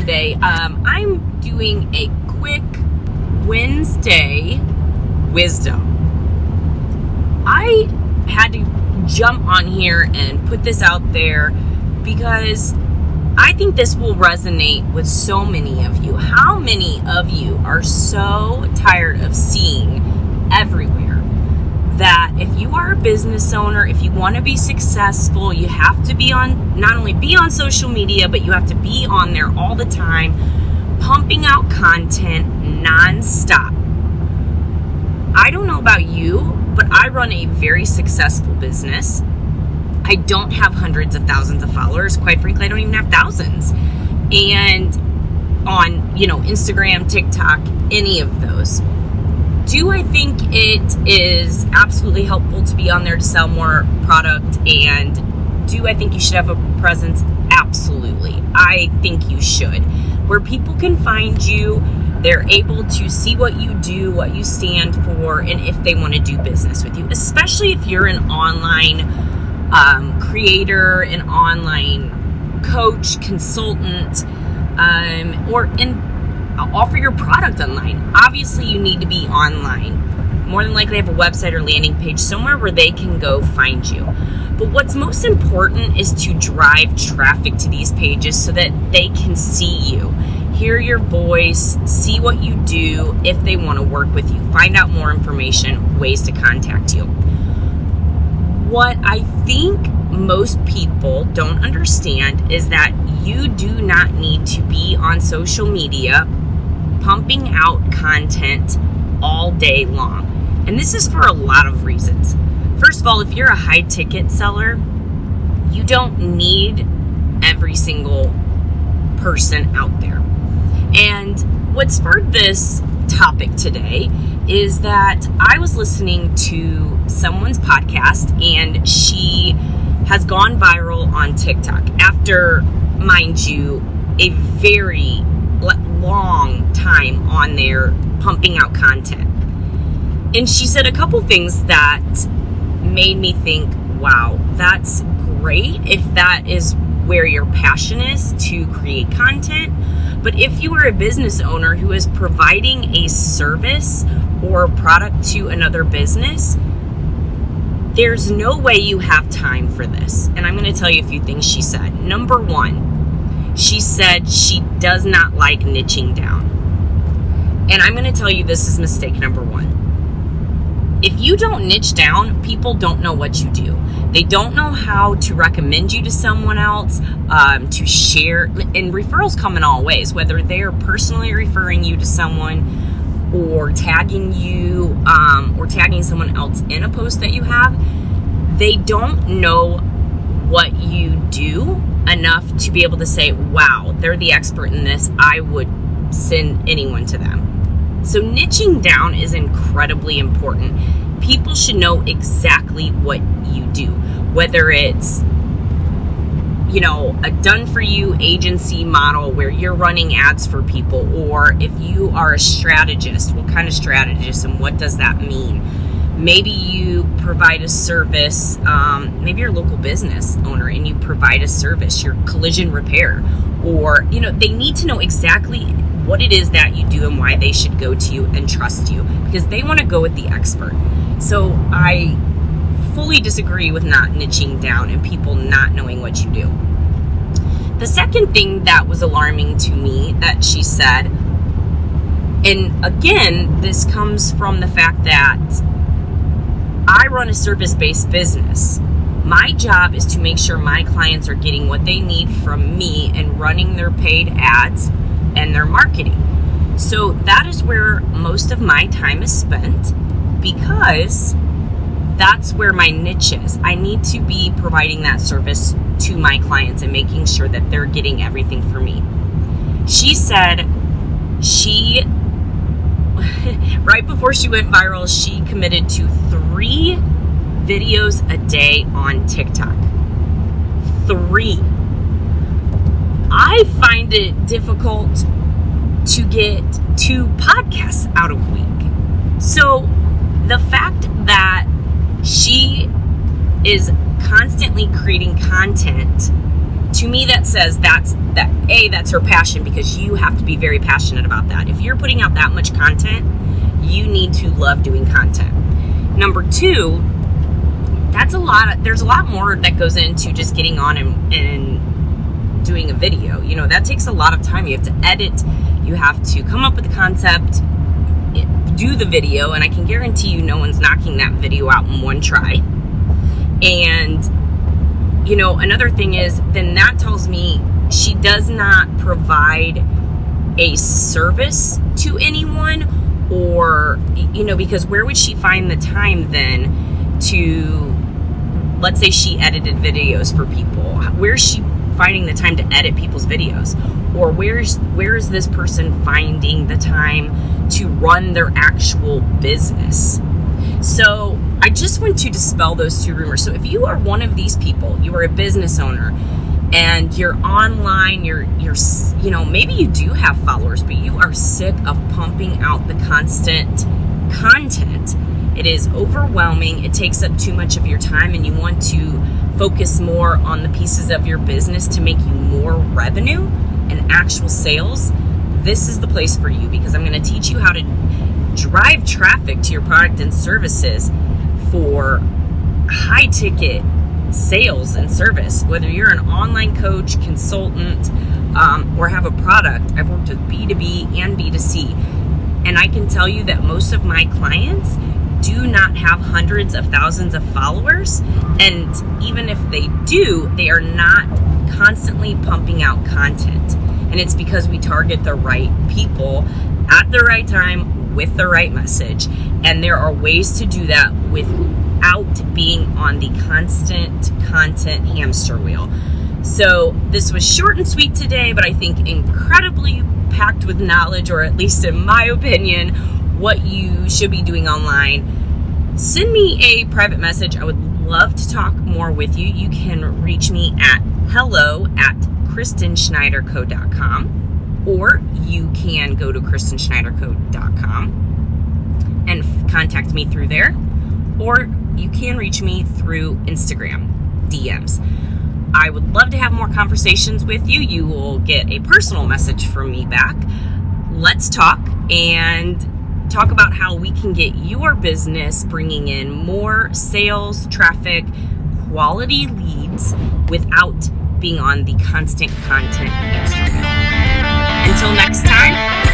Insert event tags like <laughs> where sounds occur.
today. Um, I'm doing a quick Wednesday wisdom. I had to jump on here and put this out there because I think this will resonate with so many of you. How many of you are so tired of seeing everywhere that if you are a business owner, if you want to be successful, you have to be on not only be on social media, but you have to be on there all the time, pumping out content nonstop. I don't know about you, but I run a very successful business. I don't have hundreds of thousands of followers. Quite frankly, I don't even have thousands. And on, you know, Instagram, TikTok, any of those. Do I think it is absolutely helpful to be on there to sell more product? And do I think you should have a presence? Absolutely. I think you should. Where people can find you, they're able to see what you do, what you stand for, and if they want to do business with you, especially if you're an online um, creator, an online coach, consultant, um, or in Uh, offer your product online. Obviously, you need to be online. More than likely, have a website or landing page somewhere where they can go find you. But what's most important is to drive traffic to these pages so that they can see you, hear your voice, see what you do if they want to work with you, find out more information, ways to contact you what I think most people don't understand is that you do not need to be on social media pumping out content all day long. And this is for a lot of reasons. First of all, if you're a high ticket seller, you don't need every single person out there. And what spurred this topic today is that I was listening to someone's podcast and she has gone viral on TikTok after, mind you, a very long time on there pumping out content. And she said a couple things that made me think, wow, that's great if that is where your passion is to create content. But if you are a business owner who is providing a service or product to another business, there's no way you have time for this. And I'm going to tell you a few things she said. Number one, she said she does not like niching down. And I'm going to tell you this is mistake number one. If you don't niche down, people don't know what you do. They don't know how to recommend you to someone else, um, to share. And referrals come in all ways, whether they're personally referring you to someone or tagging you um, or tagging someone else in a post that you have, they don't know what you do enough to be able to say, wow, they're the expert in this. I would send anyone to them. So, niching down is incredibly important. People should know exactly what you do, whether it's you know, a done for you agency model where you're running ads for people, or if you are a strategist, what kind of strategist and what does that mean? Maybe you provide a service, um, maybe you're a local business owner and you provide a service, your collision repair, or, you know, they need to know exactly what it is that you do and why they should go to you and trust you because they want to go with the expert. So I fully disagree with not niching down and people not knowing what you do. The second thing that was alarming to me that she said, and again, this comes from the fact that run a service based business. My job is to make sure my clients are getting what they need from me and running their paid ads and their marketing. So that is where most of my time is spent because that's where my niche is. I need to be providing that service to my clients and making sure that they're getting everything for me. She said she, <laughs> right before she went viral, she committed to three videos a day on TikTok. Three. I find it difficult to get two podcasts out of a week. So the fact that she is constantly creating content to me that says that's that a that's her passion because you have to be very passionate about that. If you're putting out that much content you need to love doing content. Number two that's a lot of, there's a lot more that goes into just getting on and, and doing a video. You know that takes a lot of time. You have to edit. You have to come up with the concept do the video and i can guarantee you no one's knocking that video out in one try. And you know, another thing is then that tells me she does not provide a service to anyone or you know because where would she find the time then to let's say she edited videos for people? Where's she finding the time to edit people's videos? Or where's where is this person finding the time to run their actual business? So I just want to dispel those two rumors. So if you are one of these people, you are a business owner and you're online, you're you're you know, maybe you do have followers, but you are sick of pumping out the constant content. It is overwhelming. It takes up too much of your time and you want to focus more on the pieces of your business to make you more revenue and actual sales. This is the place for you because I'm going to teach you how to drive traffic to your product and services for high ticket sales and service, whether you're an online coach, consultant, um, or have a product. I've worked with B2B and B2C. And I can tell you that most of my clients do not have hundreds of thousands of followers. And even if they do, they are not constantly pumping out content. And it's because we target the right people at the right time with the right message. And there are ways to do that without being on the constant content hamster wheel. So, this was short and sweet today, but I think incredibly packed with knowledge, or at least in my opinion, what you should be doing online. Send me a private message. I would love to talk more with you. You can reach me at hello at kristenschneiderco.com or you can go to kristenschneiderco.com and f- contact me through there, or you can reach me through Instagram DMs. I would love to have more conversations with you. You will get a personal message from me back. Let's talk and talk about how we can get your business bringing in more sales, traffic, quality leads without being on the constant content wheel. Until next time,